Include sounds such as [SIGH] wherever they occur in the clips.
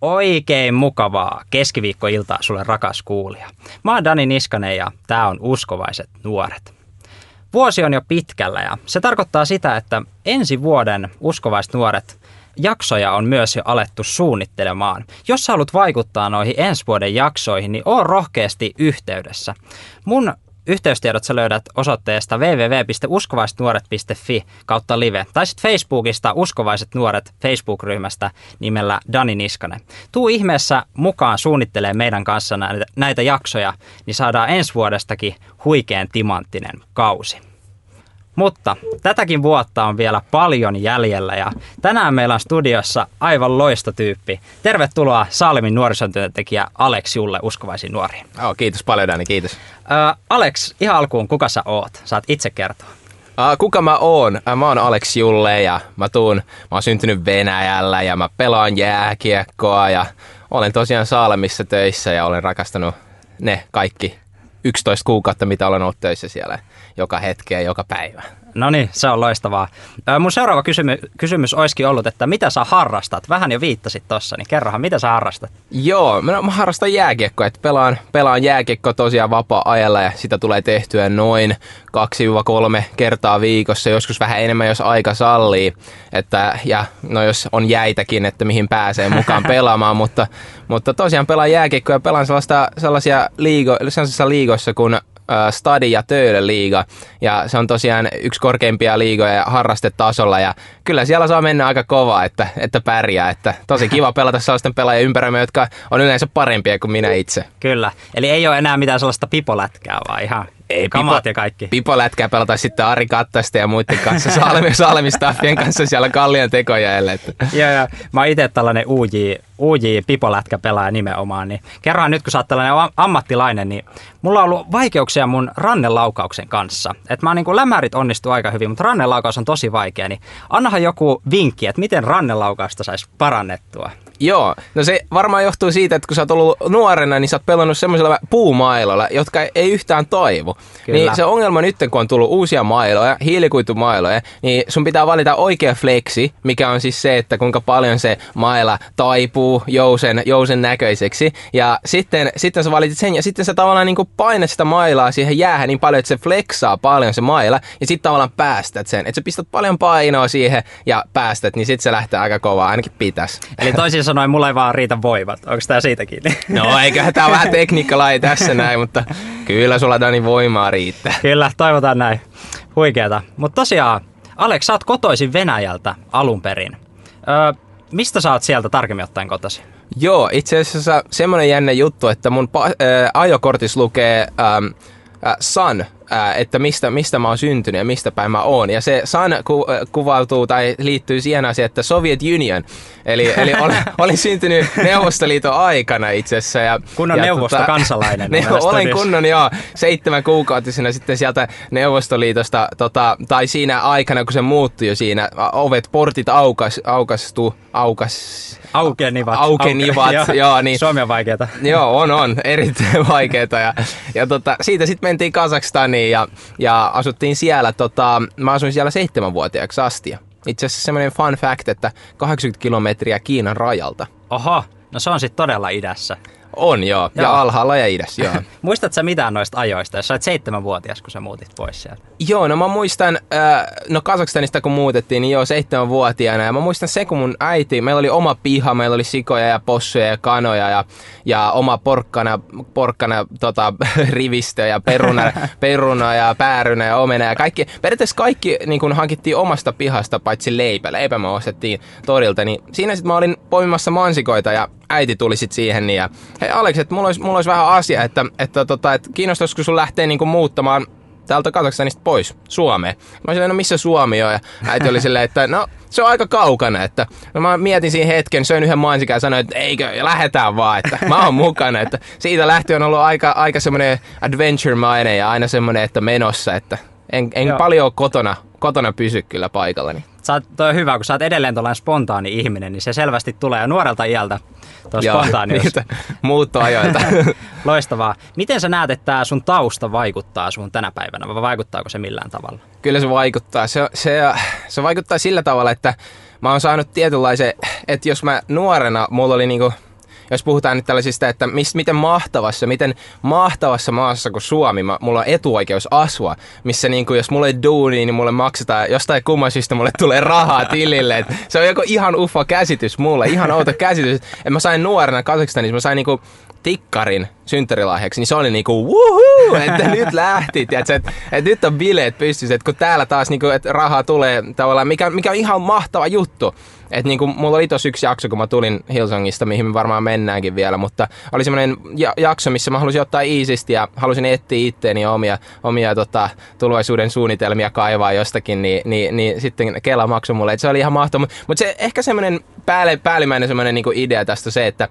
Oikein mukavaa keskiviikkoiltaa sulle rakas kuulija. Mä oon Dani Niskanen ja tää on Uskovaiset nuoret. Vuosi on jo pitkällä ja se tarkoittaa sitä, että ensi vuoden Uskovaiset nuoret jaksoja on myös jo alettu suunnittelemaan. Jos sä haluat vaikuttaa noihin ensi vuoden jaksoihin, niin oo rohkeasti yhteydessä. Mun Yhteystiedot sä löydät osoitteesta www.uskovaisetnuoret.fi kautta live tai sitten Facebookista Uskovaiset nuoret Facebook-ryhmästä nimellä Dani Niskanen. Tuu ihmeessä mukaan suunnittelee meidän kanssa näitä, näitä jaksoja, niin saadaan ensi vuodestakin huikean timanttinen kausi. Mutta tätäkin vuotta on vielä paljon jäljellä ja tänään meillä on studiossa aivan loistotyyppi. Tervetuloa Saalimin nuorisotyöntekijä Alex Julle Uskovaisiin nuoriin. Oh, kiitos paljon Dani, kiitos. Äh, Alex, ihan alkuun, kuka sä oot? Saat itse kertoa. Kuka mä oon? Mä oon Alex Julle ja mä tuun, mä oon syntynyt Venäjällä ja mä pelaan jääkiekkoa ja olen tosiaan Saalemissa töissä ja olen rakastanut ne kaikki 11 kuukautta, mitä olen ollut töissä siellä joka hetki ja joka päivä. No niin, se on loistavaa. Mun seuraava kysymy- kysymys olisikin ollut, että mitä sä harrastat? Vähän jo viittasit tossa, niin kerrohan, mitä sä harrastat? Joo, mä, mä harrastan jääkiekkoa, että pelaan, pelaan jääkiekkoa tosiaan vapaa-ajalla ja sitä tulee tehtyä noin 2-3 kertaa viikossa, joskus vähän enemmän, jos aika sallii. Että, ja no jos on jäitäkin, että mihin pääsee mukaan [LAUGHS] pelaamaan, mutta, mutta tosiaan pelaan jääkiekkoa ja pelaan sellaista, sellaisia liigo, sellaisissa liigoissa kuin Stadi ja Töölön liiga. Ja se on tosiaan yksi korkeimpia liigoja harrastetasolla. Ja kyllä siellä saa mennä aika kovaa, että, että pärjää. Että tosi kiva [LAUGHS] pelata sellaisten pelaajien ympärimme, jotka on yleensä parempia kuin minä itse. Kyllä. Eli ei ole enää mitään sellaista pipolätkää, vaan ihan ei, Kamat pipo, ja kaikki. Pipo lätkää pelata sitten Ari Kattasta ja muiden kanssa, [LAUGHS] Salemi, Salemistaffien kanssa siellä Kallion tekojäällä. Joo, joo. Mä oon itse tällainen UJ, UJ pipolätkä pelaaja nimenomaan, niin kerran nyt kun sä oot tällainen ammattilainen, niin mulla on ollut vaikeuksia mun rannelaukauksen kanssa. Että mä oon niin lämärit onnistuu aika hyvin, mutta rannelaukaus on tosi vaikea, niin annahan joku vinkki, että miten rannelaukausta saisi parannettua. Joo, no se varmaan johtuu siitä, että kun sä oot ollut nuorena, niin sä oot pelannut semmoisella puumailoilla, jotka ei yhtään toivu. Kyllä. Niin se ongelma nyt, kun on tullut uusia mailoja, hiilikuitumailoja, niin sun pitää valita oikea flexi, mikä on siis se, että kuinka paljon se maila taipuu jousen, jousen näköiseksi. Ja sitten, sitten sä valitit sen, ja sitten sä tavallaan niin painat sitä mailaa siihen jäähän niin paljon, että se flexaa paljon se maila, ja sitten tavallaan päästät sen. Että sä pistät paljon painoa siihen ja päästät, niin sitten se lähtee aika kovaa, ainakin pitäisi. Eli toisin sanoen mulla ei vaan riitä voivat. Onko tämä siitä kiinni? No eiköhän tämä vähän tekniikkalaji tässä näin, mutta kyllä sulla Dani voimaa riittää. Kyllä, toivotaan näin. Huikeeta. Mutta tosiaan, Alex, sä oot kotoisin Venäjältä alun perin. Öö, mistä sä oot sieltä tarkemmin ottaen kotoisin? Joo, itse asiassa semmoinen jännä juttu, että mun pa- äh, ajokortis lukee ähm, äh, Sun että mistä, mistä mä oon syntynyt ja mistä päin mä oon. Ja se san ku, kuvautuu tai liittyy siihen asiaan, että Soviet Union. Eli, eli olen, [LAUGHS] olin syntynyt Neuvostoliiton aikana itse asiassa. Ja, kunnon ja neuvostokansalainen. Tota, ne, olen kunnon, joo. Seitsemän kuukautisena sitten sieltä Neuvostoliitosta, tota, tai siinä aikana, kun se muuttui jo siinä, ovet, portit aukas, aukastu, aukas, Aukenivat. Aukenivat, Auke, [LAUGHS] joo. joo niin, Suomi on vaikeeta. Joo, on, on. Erittäin [LAUGHS] vaikeeta. Ja, ja tota, siitä sitten mentiin Kazakstaniin ja, ja asuttiin siellä. Tota, mä asuin siellä seitsemänvuotiaaksi asti. Itse asiassa semmoinen fun fact, että 80 kilometriä Kiinan rajalta. Oho, no se on sitten todella idässä. On joo, joo. ja alhaalla ja idässä, joo. [LAUGHS] Muistatko sä mitään noista ajoista, jos sä olet seitsemänvuotias, kun sä muutit pois sieltä? Joo, no mä muistan, äh, no Kazakstanista kun muutettiin, niin joo, seitsemänvuotiaana. Ja mä muistan se, kun mun äiti, meillä oli oma piha, meillä oli sikoja ja possuja ja kanoja ja, ja oma porkkana, porkkana tota, [LAUGHS] rivistö ja peruna, [LAUGHS] peruna ja päärynä ja omena ja kaikki. Periaatteessa kaikki niin kun hankittiin omasta pihasta, paitsi leipä. Leipä me ostettiin torilta, niin siinä sitten mä olin poimimassa mansikoita ja äiti tuli sitten siihen niin ja hei Alex, että mulla olisi, mulla olisi vähän asia, että, että, tota, että kiinnostaisiko sun lähteä niinku muuttamaan täältä Kazakstanista pois Suomeen. Mä olisin, no missä Suomi on? Ja äiti oli silleen, että no se on aika kaukana. Että, no mä mietin siinä hetken, söin yhden mansikan ja sanoin, että eikö, lähdetään vaan, että mä oon mukana. Että siitä lähtien on ollut aika, aika semmoinen adventure-mainen ja aina semmoinen, että menossa, että en, en paljon kotona, kotona pysy kyllä paikallani. Sä oot, toi on hyvä, kun sä oot edelleen tällainen spontaani ihminen, niin se selvästi tulee nuorelta iältä tuo [LAUGHS] spontaanius. muuttoajoilta. [LAUGHS] Loistavaa. Miten sä näet, että tämä sun tausta vaikuttaa sun tänä päivänä, vai vaikuttaako se millään tavalla? Kyllä se vaikuttaa. Se, se, se vaikuttaa sillä tavalla, että mä oon saanut tietynlaisen, että jos mä nuorena, mulla oli niinku jos puhutaan nyt tällaisista, että mis, miten mahtavassa, miten mahtavassa maassa kuin Suomi, mä, mulla on etuoikeus asua, missä niin kuin, jos mulle ei duuni, niin mulle maksetaan, jostain kumman syystä mulle tulee rahaa tilille. Et se on joku ihan ufo käsitys mulle, ihan outo käsitys. Että mä sain nuorena Kazakstanissa, mä sain niinku tikkarin synttärilahjaksi, niin se oli niinku wuhuu, että [LAUGHS] nyt lähti, että et, et nyt on bileet pystyssä, että kun täällä taas niinku, että rahaa tulee tavallaan, mikä, mikä on ihan mahtava juttu. Että niinku, mulla oli tossa yksi jakso, kun mä tulin Hillsongista, mihin me varmaan mennäänkin vielä, mutta oli semmoinen ja- jakso, missä mä halusin ottaa iisisti ja halusin etsiä itteeni omia, omia tota, tulevaisuuden suunnitelmia kaivaa jostakin, niin, niin, niin sitten Kela maksoi mulle, että se oli ihan mahtava. Mutta se ehkä semmoinen päälle, päällimmäinen semmoinen niinku idea tästä se, että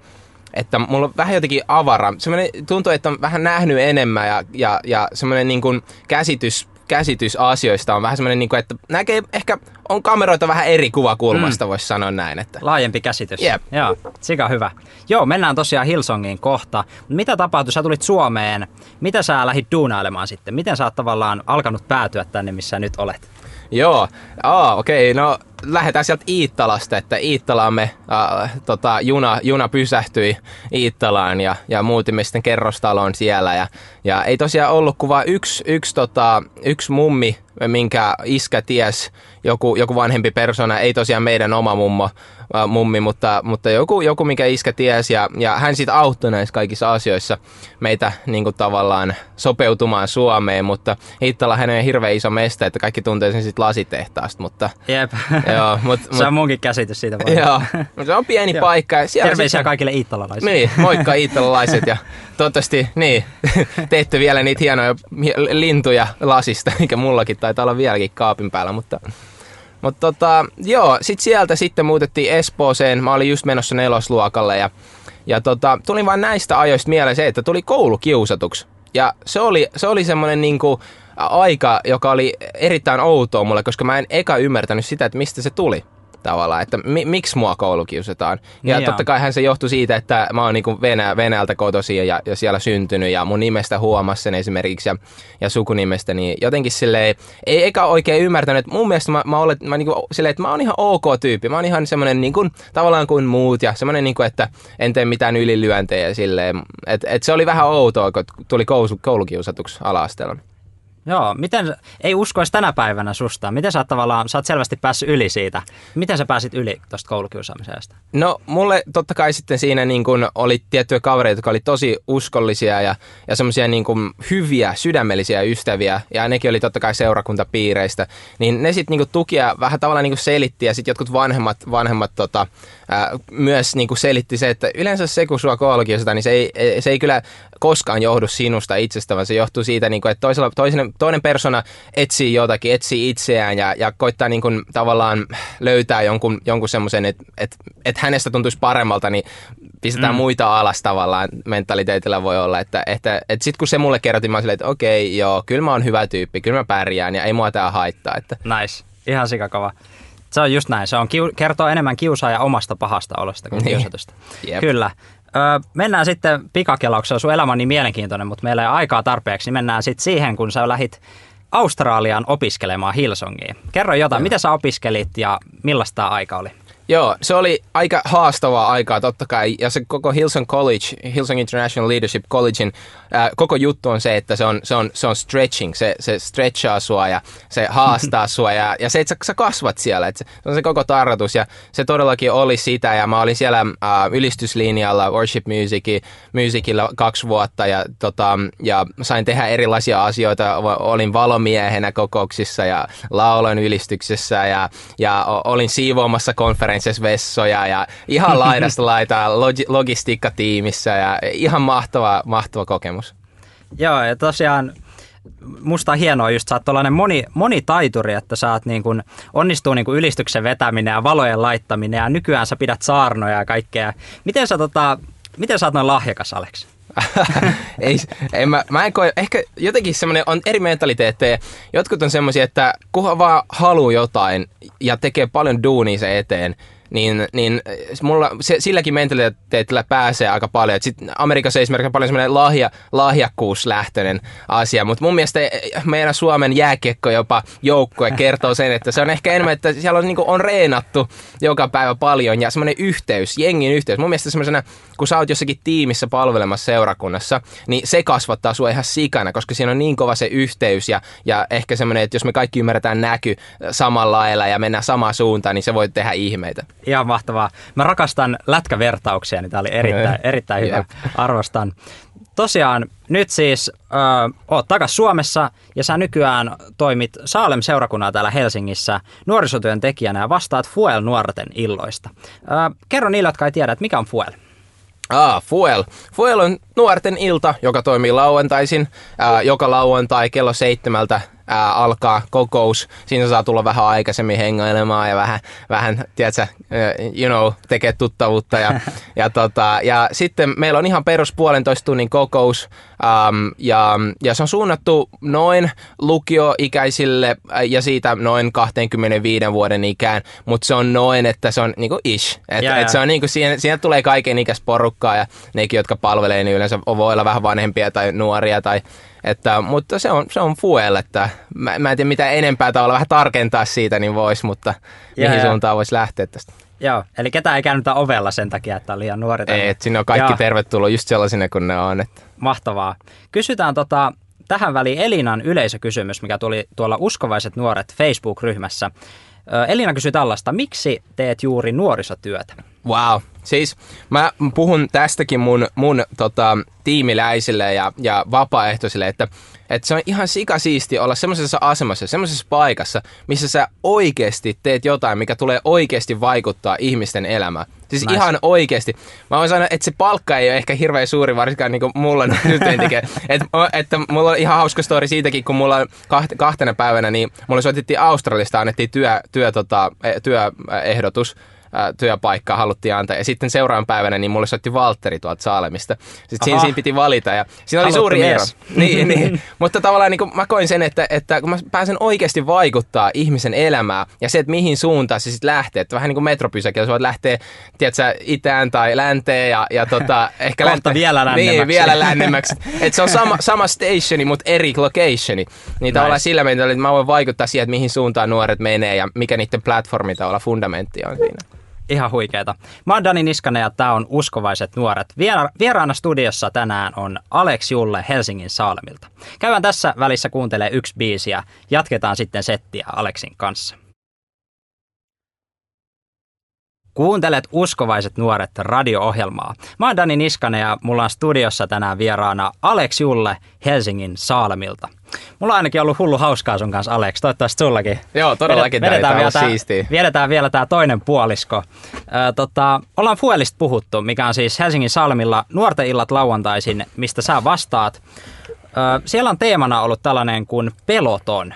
että mulla on vähän jotenkin avara. Semmoinen tuntuu, että on vähän nähnyt enemmän ja, ja, ja semmoinen niin kuin käsitys, käsitys asioista on vähän semmoinen, niin kuin, että näkee ehkä on kameroita vähän eri kuvakulmasta, mm. voisi sanoa näin. Että. Laajempi käsitys. Jep. Joo, sika hyvä. Joo, mennään tosiaan Hillsongiin kohta. Mitä tapahtui? Sä tulit Suomeen. Mitä sä lähdit duunailemaan sitten? Miten sä oot tavallaan alkanut päätyä tänne, missä nyt olet? Joo, Aa, okei, okay. no lähdetään sieltä Iittalasta, että Iittalamme äh, tota, juna, juna pysähtyi Iittalaan ja, ja muutimme sitten kerrostaloon siellä. Ja, ja ei tosiaan ollut kuin vain yksi, yksi, tota, yksi mummi, minkä iskä ties, joku, joku vanhempi persona, ei tosiaan meidän oma mummo, mummi, mutta, mutta joku, joku, mikä iskä ties ja, ja hän sitten auttoi näissä kaikissa asioissa meitä niin kuin tavallaan sopeutumaan Suomeen, mutta Iittala hän on hirveän iso mesta, että kaikki tuntee sen sitten lasitehtaasta, mutta Jep. [LAUGHS] Joo, mut, se on munkin käsitys siitä. Vaan. Joo, mutta se on pieni paikka. Siellä Terveisiä sitten- kaikille iittalalaisille. Niin, moikka [LAUGHS] iittalalaiset ja toivottavasti niin, [LAUGHS] teette vielä niitä hienoja lintuja lasista, mikä mullakin taitaa olla vieläkin kaapin päällä, mutta mutta tota, joo, sit sieltä sitten muutettiin Espooseen. Mä olin just menossa nelosluokalle ja, ja tota, tulin vain näistä ajoista mieleen se, että tuli koulukiusatuksi. Ja se oli, se oli semmoinen niinku aika, joka oli erittäin outoa mulle, koska mä en eka ymmärtänyt sitä, että mistä se tuli tavallaan, että mi- miksi mua koulukiusataan. Ja Niin totta kai hän se johtui siitä, että mä oon niinku Venä- Venäjältä kotoisin ja, ja siellä syntynyt ja mun nimestä huomasi sen esimerkiksi ja, ja sukunimestä, niin jotenkin silleen, ei eka oikein ymmärtänyt, että mun mielestä mä, mä, olen, mä niinku, silleen, että mä oon ihan ok tyyppi, mä oon ihan semmoinen niinku, tavallaan kuin muut ja semmoinen, niinku, että en tee mitään ylilyöntejä silleen, että et se oli vähän outoa, kun tuli koulu, koulukiusatuksi ala-asteella. Joo, miten, ei uskoisi tänä päivänä susta. Miten sä oot tavallaan, sä oot selvästi päässyt yli siitä. Miten sä pääsit yli tuosta koulukiusaamisesta? No mulle totta kai sitten siinä niin kun oli tiettyjä kavereita, jotka oli tosi uskollisia ja, ja semmoisia niin hyviä, sydämellisiä ystäviä. Ja nekin oli totta kai seurakuntapiireistä. Niin ne sitten niin tuki ja vähän tavallaan niin selitti ja sitten jotkut vanhemmat, vanhemmat tota, ää, myös niin selitti se, että yleensä se kun sua koulukiusataan, niin se ei, se ei kyllä koskaan johdu sinusta itsestä, vaan se johtuu siitä, niin kun, että toisella, toinen, toinen persona etsii jotakin, etsii itseään ja, ja koittaa niin kun, tavallaan löytää jonkun, jonkun semmoisen, että et, et hänestä tuntuisi paremmalta, niin pistetään mm. muita alas tavallaan mentaliteetillä voi olla. Että, että, että sitten kun se mulle kerrottiin, mä olin silleen, että okei, joo, kyllä mä oon hyvä tyyppi, kyllä mä pärjään ja ei mua tää haittaa. Että, Nice. Ihan sikakava. Se on just näin. Se on kiu- kertoo enemmän kiusaaja omasta pahasta olosta kuin Niin. kiusatusta. Jep. Kyllä. Öö, mennään sitten pikakelauksella. Sun elämä on niin mielenkiintoinen, mutta meillä ei ole aikaa tarpeeksi. Niin mennään sitten siihen, kun sä lähit Australiaan opiskelemaan Hillsongiin. Kerro jotain, mitä sä opiskelit ja millaista tämä aika oli? Joo, se oli aika haastavaa aikaa totta kai, ja se koko Hillsong College, Hillsong International Leadership Collegein ää, koko juttu on se, että se on, se on, se on stretching, se, se stretchaa sua ja se haastaa [LAUGHS] sua, ja, ja se, että sä, sä kasvat siellä, että se, on se koko tarkoitus, ja se todellakin oli sitä, ja mä olin siellä ää, ylistyslinjalla worship musici, musicilla kaksi vuotta, ja, tota, ja sain tehdä erilaisia asioita, olin valomiehenä kokouksissa, ja lauloin ylistyksessä, ja, ja olin siivoamassa konferenssissa vessoja ja ihan laidasta [LAUGHS] laitaa logi- logistiikkatiimissä ja ihan mahtava, mahtava kokemus. Joo, ja tosiaan musta on hienoa just, sä oot tollanen moni, monitaituri, että sä oot niin kun, onnistuu niin kun ylistyksen vetäminen ja valojen laittaminen ja nykyään sä pidät saarnoja ja kaikkea. Miten sä, tota, miten sä oot noin lahjakas, Aleksi? [LAUGHS] ei, en mä, mä en koe, ehkä jotenkin semmoinen on eri mentaliteetteja. Jotkut on semmoisia, että kunhan vaan haluaa jotain ja tekee paljon duunia sen eteen, niin, niin mulla, se, silläkin mentaliteetillä pääsee aika paljon. Et sit Amerikassa esimerkiksi on paljon semmoinen lahja, lahjakkuuslähtöinen asia, mutta mun mielestä meidän Suomen jääkiekko jopa joukkue kertoo sen, että se on ehkä enemmän, että siellä on, niin on reenattu joka päivä paljon ja semmoinen yhteys, jengin yhteys. Mun mielestä semmoisena, kun sä oot jossakin tiimissä palvelemassa seurakunnassa, niin se kasvattaa sua ihan sikana, koska siinä on niin kova se yhteys ja, ja ehkä semmoinen, että jos me kaikki ymmärretään näky samalla lailla ja mennään samaan suuntaan, niin se voi tehdä ihmeitä. Ihan mahtavaa. Mä rakastan lätkävertauksia, niin tämä oli erittäin, [LAUGHS] erittäin hyvä. Arvostan. Tosiaan nyt siis äh, oot takas Suomessa ja sä nykyään toimit Saalem seurakunnalla täällä Helsingissä nuorisotyön tekijänä ja vastaat Fuel nuorten illoista. Äh, kerro niille, jotka ei tiedä, että mikä on Fuel. Ah, Fuel. Fuel on nuorten ilta, joka toimii lauantaisin. Ää, joka lauantai kello seitsemältä ää, alkaa kokous. Siinä saa tulla vähän aikaisemmin hengailemaan ja vähän, vähän tiedätkö, you know, tekee tuttavuutta. Ja, [LAUGHS] ja, tota, ja sitten meillä on ihan perus puolentoista tunnin kokous um, ja, ja se on suunnattu noin lukioikäisille ja siitä noin 25 vuoden ikään, mutta se on noin, että se on niinku ish. Et, yeah, et se on niinku, siihen, siihen tulee kaiken ikäistä porukkaa ja nekin, jotka palvelee, niin yleensä voi olla vähän vanhempia tai nuoria tai että, mutta se on, se on fuel, että mä, mä en tiedä mitä enempää tavalla vähän tarkentaa siitä, niin voisi, mutta ja, mihin ja. suuntaan voisi lähteä tästä. Joo, eli ketään ei käännytä ovella sen takia, että on liian nuori. Ei, että sinne on kaikki Joo. tervetuloa just sellaisina kuin ne on. Että. Mahtavaa. Kysytään tota, tähän väliin Elinan yleisökysymys, mikä tuli tuolla Uskovaiset nuoret Facebook-ryhmässä. Elina kysyi tällaista, miksi teet juuri nuorisotyötä? Wow. Siis mä puhun tästäkin mun, mun tota, tiimiläisille ja, ja vapaaehtoisille, että, että se on ihan sikasiisti olla semmoisessa asemassa, semmoisessa paikassa, missä sä oikeasti teet jotain, mikä tulee oikeasti vaikuttaa ihmisten elämään. Siis nice. ihan oikeasti. Mä voin sanoa, että se palkka ei ole ehkä hirveän suuri, varsinkaan niin kuin mulla [LAUGHS] nyt tekee. Et, että mulla on ihan hauska story siitäkin, kun mulla kahtena päivänä, niin mulla soitettiin Australista, annettiin työ, työ, tota, e, työpaikkaa haluttiin antaa. Ja sitten seuraavan päivänä niin mulle soitti Valtteri tuolta Saalemista. Sitten siinä, siinä piti valita ja siinä oli suuri mies. ero. niin, niin. [LAUGHS] Mutta tavallaan niin mä koin sen, että, että kun mä pääsen oikeasti vaikuttaa ihmisen elämää ja se, että mihin suuntaan se sitten lähtee. Että vähän niin kuin metropysäkillä, sä voit lähteä tiedätkö, itään tai länteen ja, ja tota, [LAUGHS] ehkä länteen. vielä lännemmäksi. Niin, vielä lännemmäksi. että se on sama, sama stationi, mutta eri locationi. Niin nice. tavallaan sillä meitä, että mä voin vaikuttaa siihen, että mihin suuntaan nuoret menee ja mikä niiden platformi tavalla fundamentti on siinä ihan huikeeta. Mä oon Dani Niskanen ja tää on Uskovaiset nuoret. Viera- vieraana studiossa tänään on Alex Julle Helsingin Saalemilta. Käydään tässä välissä kuuntelee yksi biisi ja jatketaan sitten settiä Aleksin kanssa. Kuuntelet Uskovaiset nuoret radio-ohjelmaa. Mä oon Dani Niskanen ja mulla on studiossa tänään vieraana Alex Julle Helsingin Saalemilta. Mulla on ainakin ollut hullu hauskaa sun kanssa, Alex. Toivottavasti sullakin. Joo, todellakin. Vedetään, vielä tää, vedetään vielä tämä toinen puolisko. Ö, tota, ollaan Fuelista puhuttu, mikä on siis Helsingin Salmilla nuorten illat lauantaisin, mistä sä vastaat. Ö, siellä on teemana ollut tällainen kuin peloton.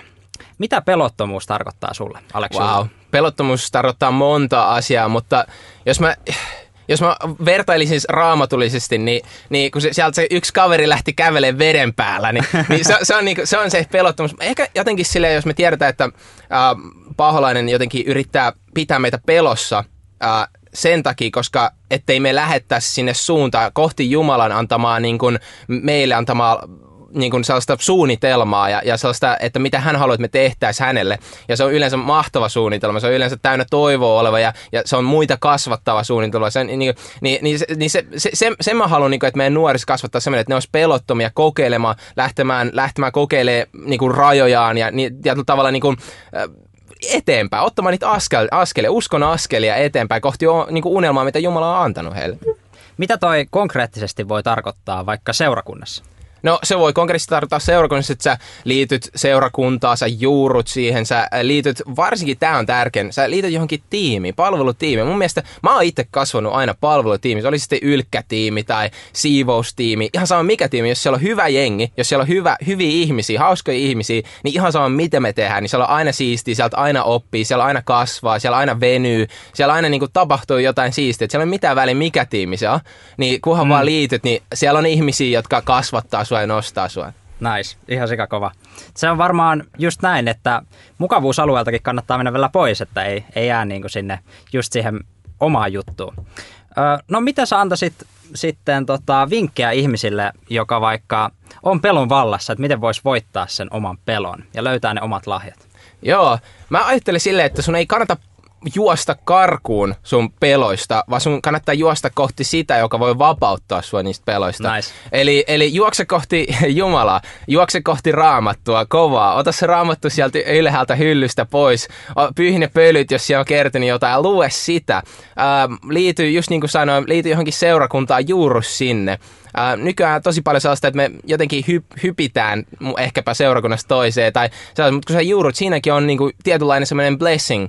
Mitä pelottomuus tarkoittaa sulle, Alex? Wow. Pelottomuus tarkoittaa monta asiaa, mutta jos mä jos mä vertailisin raamatullisesti, niin, niin kun se, sieltä se yksi kaveri lähti kävelemään veden päällä, niin, niin se, se, on, niin, se on se pelottomuus. Ehkä jotenkin silleen, jos me tiedetään, että äh, paholainen jotenkin yrittää pitää meitä pelossa, äh, sen takia, koska ettei me lähettäisi sinne suuntaan kohti Jumalan antamaa, niin kuin meille antamaa niin kuin sellaista suunnitelmaa ja, ja sellaista, että mitä hän haluaa, että me tehtäisiin hänelle. Ja se on yleensä mahtava suunnitelma, se on yleensä täynnä toivoa oleva ja, ja se on muita kasvattava suunnitelma. Se, niin, niin, niin, se, niin se, se, se, sen mä haluan, niin kuin, että meidän nuorissa kasvattaa semmoinen, että ne olisi pelottomia kokeilemaan, lähtemään, lähtemään kokeilemaan niin kuin rajojaan ja niin, tietyllä tavalla niin kuin, eteenpäin, ottamaan niitä askel, askelia, uskon askelia eteenpäin kohti niin kuin unelmaa, mitä Jumala on antanut heille. Mitä toi konkreettisesti voi tarkoittaa vaikka seurakunnassa? No se voi konkreettisesti tarkoittaa seurakunnassa, että sä liityt seurakuntaan, sä juurut siihen, sä liityt, varsinkin tämä on tärkeä, sä liityt johonkin tiimiin, palvelutiimiin. Mun mielestä mä oon itse kasvanut aina palvelutiimissä, oli sitten ylkkätiimi tai siivoustiimi, ihan sama mikä tiimi, jos siellä on hyvä jengi, jos siellä on hyvä, hyviä ihmisiä, hauskoja ihmisiä, niin ihan sama mitä me tehdään, niin siellä on aina siistiä, sieltä aina oppii, siellä aina kasvaa, siellä aina venyy, siellä aina niin kuin tapahtuu jotain siistiä, että siellä ei ole mitään väliä mikä tiimi se on, niin kunhan mm. vaan liityt, niin siellä on ihmisiä, jotka kasvattaa sua ja nostaa sua. Nice, ihan sikakova. Se on varmaan just näin, että mukavuusalueeltakin kannattaa mennä vielä pois, että ei, ei jää niin kuin sinne just siihen omaa juttuun. No mitä sä antaisit sitten tota, vinkkejä ihmisille, joka vaikka on pelon vallassa, että miten voisi voittaa sen oman pelon ja löytää ne omat lahjat? Joo, mä ajattelen silleen, että sun ei kannata juosta karkuun sun peloista, vaan sun kannattaa juosta kohti sitä, joka voi vapauttaa sua niistä peloista. Nice. Eli, eli juokse kohti [LAUGHS] Jumalaa, juokse kohti raamattua kovaa, ota se raamattu sieltä ylhäältä hyllystä pois, pyyhi ne pölyt, jos siellä on kertynyt jotain, lue sitä. Ää, liity, just niin kuin sanoin, liity johonkin seurakuntaan, juuru sinne. Ää, nykyään tosi paljon sellaista, että me jotenkin hyp, hypitään ehkäpä seurakunnasta toiseen, tai sellaista, mutta kun sä juurut, siinäkin on niinku tietynlainen semmoinen blessing.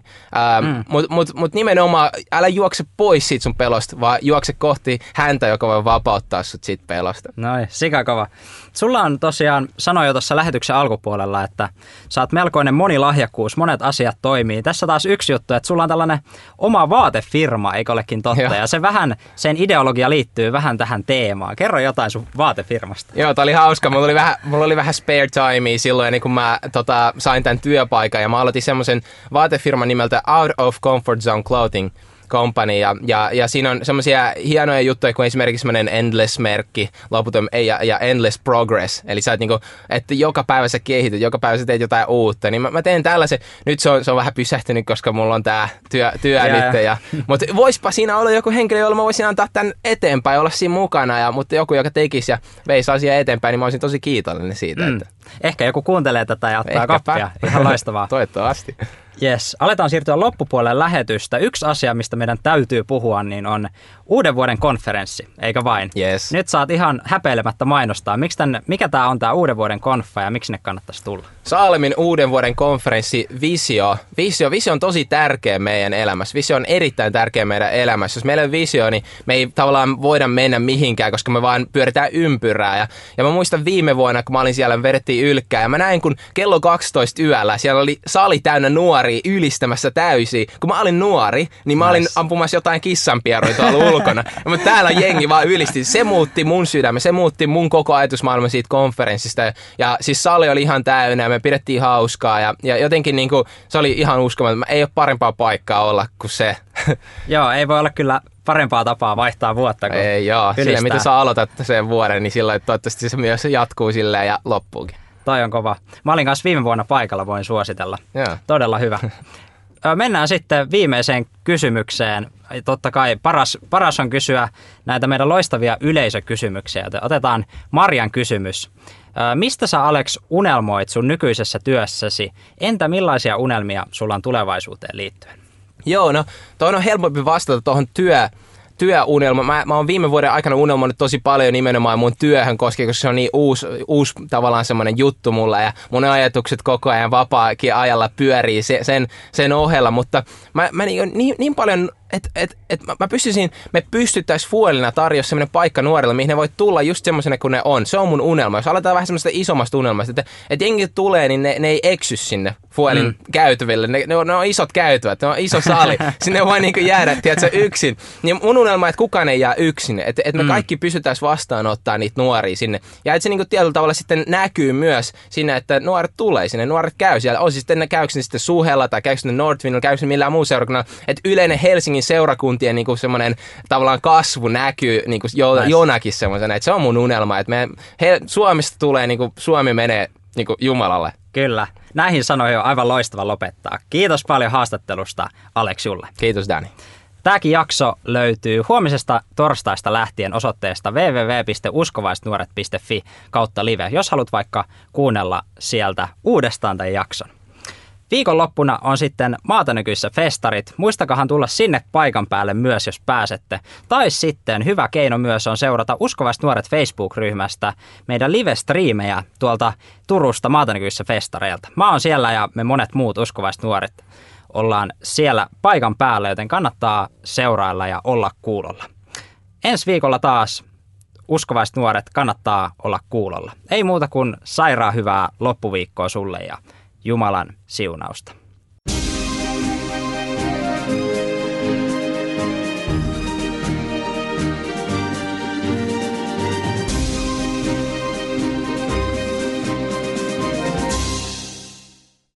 mm. Mutta mut, mut nimenomaan, älä juokse pois siitä sun pelosta, vaan juokse kohti häntä, joka voi vapauttaa sut siitä pelosta. Noin, sikakova. Sulla on tosiaan, sanoin jo tuossa lähetyksen alkupuolella, että sä oot melkoinen monilahjakkuus, monet asiat toimii. Tässä taas yksi juttu, että sulla on tällainen oma vaatefirma, eikö olekin totta? Joo. Ja se vähän, sen ideologia liittyy vähän tähän teemaan. Kerro jotain sun vaatefirmasta. Joo, tää oli hauska. Mulla oli vähän, mulla oli vähän spare timea silloin, niin kun mä tota, sain tämän työpaikan ja mä aloitin semmoisen vaatefirman nimeltä Out of Comfort Zone Clothing – company ja, ja, ja siinä on semmoisia hienoja juttuja kuin esimerkiksi semmoinen endless-merkki, loputon, ja, ja endless progress, eli sä oot niinku, että joka päivä sä kehityt, joka päivä sä teet jotain uutta, niin mä, mä teen tällaisen, nyt se on, se on vähän pysähtynyt, koska mulla on tää työ, työ yeah. nyt, ja, [LAUGHS] mutta voispa siinä olla joku henkilö, jolla mä voisin antaa tämän eteenpäin, olla siinä mukana, ja, mutta joku, joka tekisi ja veisi asiaa eteenpäin, niin mä olisin tosi kiitollinen siitä. Mm. Että... Ehkä joku kuuntelee tätä ja ottaa Ehkäpä. kappia, ihan loistavaa. [LAUGHS] Toivottavasti. Yes, aletaan siirtyä loppupuolelle lähetystä. Yksi asia, mistä meidän täytyy puhua, niin on uuden vuoden konferenssi, eikö vain? Yes. Nyt saat ihan häpeilemättä mainostaa. Miksi tänne, mikä tämä on tämä uuden vuoden konfa ja miksi ne kannattaisi tulla? Saalemin uuden vuoden konferenssi Visio. Visio. Visio on tosi tärkeä meidän elämässä. Visio on erittäin tärkeä meidän elämässä. Jos meillä on visio, niin me ei tavallaan voida mennä mihinkään, koska me vaan pyöritään ympyrää. Ja, ja mä muistan viime vuonna, kun mä olin siellä, vedettiin ylkkää. Ja mä näin, kun kello 12 yöllä, siellä oli sali täynnä nuori ylistämässä täysin. Kun mä olin nuori, niin mä nice. olin ampumassa jotain kissanpieruja tuolla ulkona. Mutta täällä jengi vaan ylisti. Se muutti mun sydämen, se muutti mun koko ajatusmaailma siitä konferenssista. Ja siis sali oli ihan täynnä ja me pidettiin hauskaa. Ja, ja jotenkin niin kuin, se oli ihan uskomaton. Ei ole parempaa paikkaa olla kuin se. [LAUGHS] Joo, ei voi olla kyllä parempaa tapaa vaihtaa vuotta kuin Ei joo, sille mitä sä aloitat sen vuoden, niin silloin toivottavasti se myös jatkuu silleen ja loppuukin. Toi on kova. Mä olin kanssa viime vuonna paikalla, voin suositella. Joo. Todella hyvä. [LAUGHS] Mennään sitten viimeiseen kysymykseen. Totta kai paras, paras on kysyä näitä meidän loistavia yleisökysymyksiä, joten otetaan Marjan kysymys. Mistä sä Alex unelmoit sun nykyisessä työssäsi? Entä millaisia unelmia sulla on tulevaisuuteen liittyen? Joo, no toi on helpompi vastata tuohon työ, työunelma. Mä, mä oon viime vuoden aikana unelmoinut tosi paljon nimenomaan mun työhön, koska se on niin uusi, uusi tavallaan semmoinen juttu mulla ja mun ajatukset koko ajan vapaakin ajalla pyörii sen, sen ohella, mutta mä, mä niin, niin, niin paljon että et, et mä pystyisin, me pystyttäisiin Fuelina tarjoa sellainen paikka nuorille, mihin ne voi tulla just semmoisena kuin ne on. Se on mun unelma. Jos aletaan vähän semmoista isommasta unelmasta, että, että jengi tulee, niin ne, ne ei eksy sinne Fuelin mm. käytäville. Ne, ne, on, ne on isot käytävät, ne on iso sali. [LAUGHS] Sinne voi niinku jäädä, tiedätkö, yksin. Niin mun unelma, että kukaan ei jää yksin. Että, että me mm. kaikki pystyttäisiin vastaanottaa niitä nuoria sinne. Ja että se niinku tietyllä tavalla sitten näkyy myös sinne, että nuoret tulee sinne, nuoret käy siellä. On siis sitten ne käykö sitten Suhella tai käykö ne Northwindilla, käykö ne millään muu seurakunnalla. Että yleinen Helsingin seurakuntien niin kuin semmoinen tavallaan kasvu näkyy niin kuin jo, nice. jonakin semmoisena, että se on mun unelma, että me, he, Suomesta tulee, niin kuin, Suomi menee niin kuin Jumalalle. Kyllä. Näihin sanoihin on aivan loistava lopettaa. Kiitos paljon haastattelusta, Alex Julle. Kiitos, Dani. Tämäkin jakso löytyy huomisesta torstaista lähtien osoitteesta www.uskovaisnuoret.fi kautta live, jos haluat vaikka kuunnella sieltä uudestaan tämän jakson. Viikonloppuna on sitten maatanykyissä festarit. Muistakahan tulla sinne paikan päälle myös, jos pääsette. Tai sitten hyvä keino myös on seurata Uskovaiset nuoret Facebook-ryhmästä meidän live-striimejä tuolta Turusta maatanykyissä festareilta. Mä oon siellä ja me monet muut uskovaiset nuoret ollaan siellä paikan päällä, joten kannattaa seurailla ja olla kuulolla. Ensi viikolla taas uskovaiset nuoret kannattaa olla kuulolla. Ei muuta kuin sairaan hyvää loppuviikkoa sulle ja Jumalan siunausta.